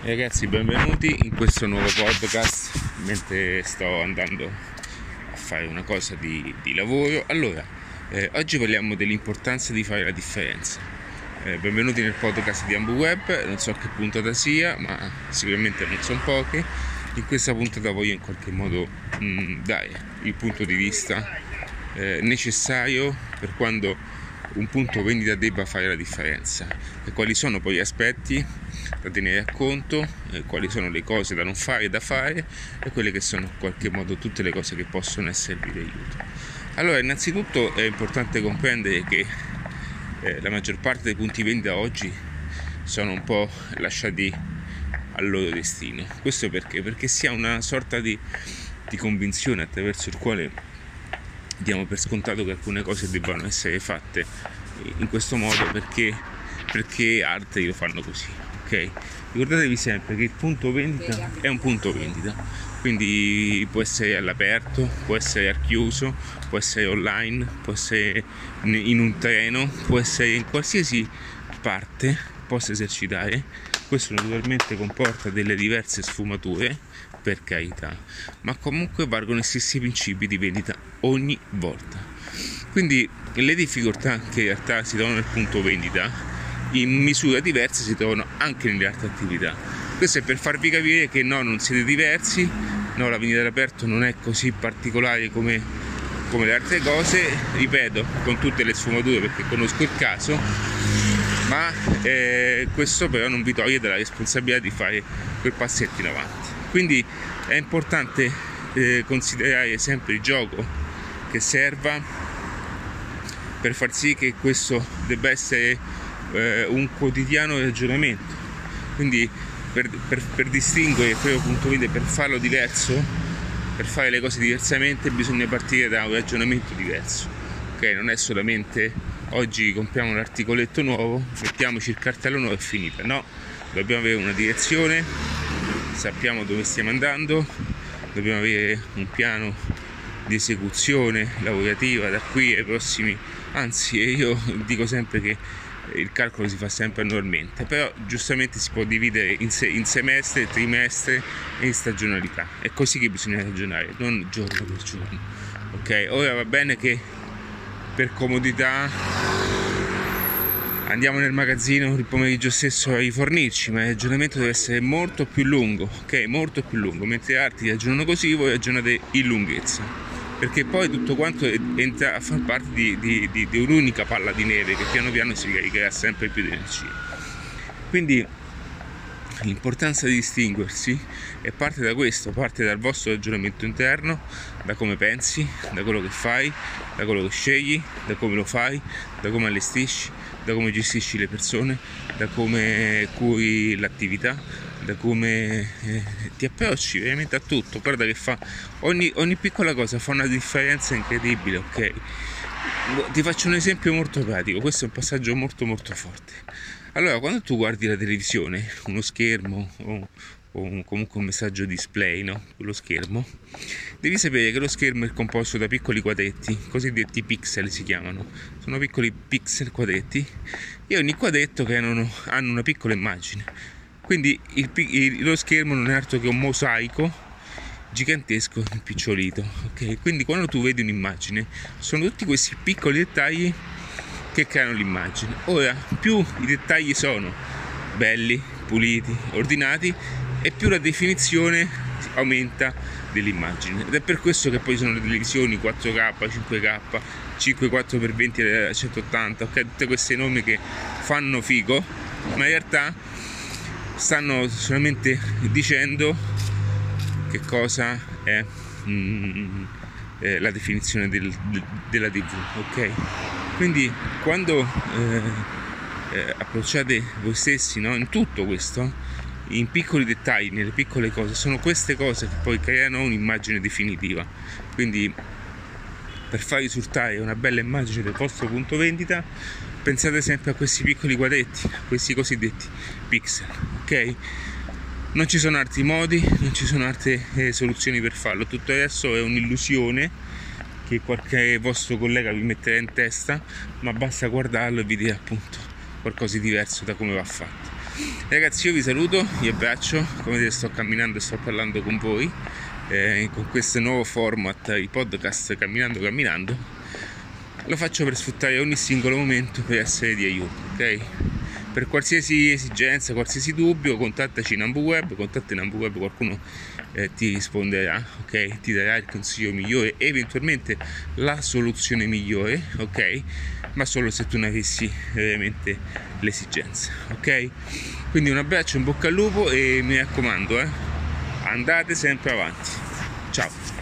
Ragazzi, benvenuti in questo nuovo podcast mentre sto andando a fare una cosa di, di lavoro. Allora, eh, oggi parliamo dell'importanza di fare la differenza. Eh, benvenuti nel podcast di Ambu Web, non so che puntata sia, ma sicuramente non sono poche. In questa puntata voglio in qualche modo mh, mm, dare il punto di vista eh, necessario per quando un punto vendita debba fare la differenza e quali sono poi gli aspetti da tenere a conto, eh, quali sono le cose da non fare e da fare e quelle che sono in qualche modo tutte le cose che possono esservi di aiuto. Allora, innanzitutto è importante comprendere che eh, la maggior parte dei punti vendita oggi sono un po' lasciati al loro destino. Questo perché? Perché si ha una sorta di, di convinzione attraverso il quale diamo per scontato che alcune cose debbano essere fatte in questo modo perché, perché altri lo fanno così. Ok? Ricordatevi sempre che il punto vendita è un punto vendita, quindi può essere all'aperto, può essere al chiuso, può essere online, può essere in un treno, può essere in qualsiasi parte possa esercitare. Questo naturalmente comporta delle diverse sfumature per carità, ma comunque valgono gli stessi principi di vendita ogni volta. Quindi le difficoltà che in realtà si trovano nel punto vendita in misura diversa si trovano anche nelle altre attività. Questo è per farvi capire che no, non siete diversi, no, la vendita all'aperto non è così particolare come, come le altre cose, ripeto, con tutte le sfumature perché conosco il caso, ma eh, questo però non vi toglie dalla responsabilità di fare quel passetto in avanti. Quindi è importante eh, considerare sempre il gioco che serva per far sì che questo debba essere eh, un quotidiano ragionamento. Quindi per, per, per distinguere quello punto vede, per farlo diverso, per fare le cose diversamente bisogna partire da un ragionamento diverso. Ok, non è solamente oggi compriamo un articoletto nuovo, mettiamoci il cartello nuovo e finita. No, dobbiamo avere una direzione, sappiamo dove stiamo andando, dobbiamo avere un piano di esecuzione lavorativa da qui ai prossimi, anzi io dico sempre che il calcolo si fa sempre annualmente, però giustamente si può dividere in, se, in semestre, trimestre e in stagionalità. È così che bisogna ragionare, non giorno per giorno. Ok, ora va bene che per comodità andiamo nel magazzino il pomeriggio stesso a rifornirci, ma il ragionamento deve essere molto più lungo, ok? Molto più lungo, mentre altri ragionano così, voi ragionate in lunghezza, perché poi tutto quanto entra a far parte di, di, di, di un'unica palla di neve che piano piano si caricherà sempre più di energia. Quindi l'importanza di distinguersi e parte da questo, parte dal vostro ragionamento interno, da come pensi, da quello che fai, da quello che scegli, da come lo fai, da come allestisci, da come gestisci le persone, da come curi l'attività, da come eh, ti approcci veramente a tutto. Guarda che fa ogni, ogni piccola cosa fa una differenza incredibile, ok? Ti faccio un esempio molto pratico, questo è un passaggio molto molto forte. Allora, quando tu guardi la televisione, uno schermo o, o un, comunque un messaggio display, no? Quello schermo, devi sapere che lo schermo è composto da piccoli quadretti, cosiddetti pixel si chiamano. Sono piccoli pixel quadretti e ogni quadretto che hanno, hanno una piccola immagine. Quindi il, il, lo schermo non è altro che un mosaico gigantesco impicciolito. Ok? Quindi quando tu vedi un'immagine, sono tutti questi piccoli dettagli che creano l'immagine. Ora, più i dettagli sono belli, puliti, ordinati, e più la definizione aumenta dell'immagine. Ed è per questo che poi sono le televisioni 4K, 5K, 54x20 180, ok? Tutte queste norme che fanno figo, ma in realtà stanno solamente dicendo che cosa è mm, eh, la definizione del, de, della TV, ok? Quindi quando eh, eh, approcciate voi stessi no, in tutto questo, in piccoli dettagli, nelle piccole cose, sono queste cose che poi creano un'immagine definitiva. Quindi per far risultare una bella immagine del vostro punto vendita, pensate sempre a questi piccoli quadretti, a questi cosiddetti pixel, ok? Non ci sono altri modi, non ci sono altre eh, soluzioni per farlo, tutto adesso è un'illusione che qualche vostro collega vi metterà in testa, ma basta guardarlo e vi dirà appunto qualcosa di diverso da come va fatto. Ragazzi, io vi saluto, vi abbraccio, come vedete sto camminando e sto parlando con voi eh, con questo nuovo format, i podcast camminando camminando. Lo faccio per sfruttare ogni singolo momento per essere di aiuto, ok? Per qualsiasi esigenza, qualsiasi dubbio, contattaci in AmbuWeb, contatta in AmbuWeb, qualcuno eh, ti risponderà, ok? Ti darà il consiglio migliore, eventualmente la soluzione migliore, ok? Ma solo se tu ne avessi veramente l'esigenza, ok? Quindi un abbraccio, in bocca al lupo e mi raccomando, eh, andate sempre avanti. Ciao!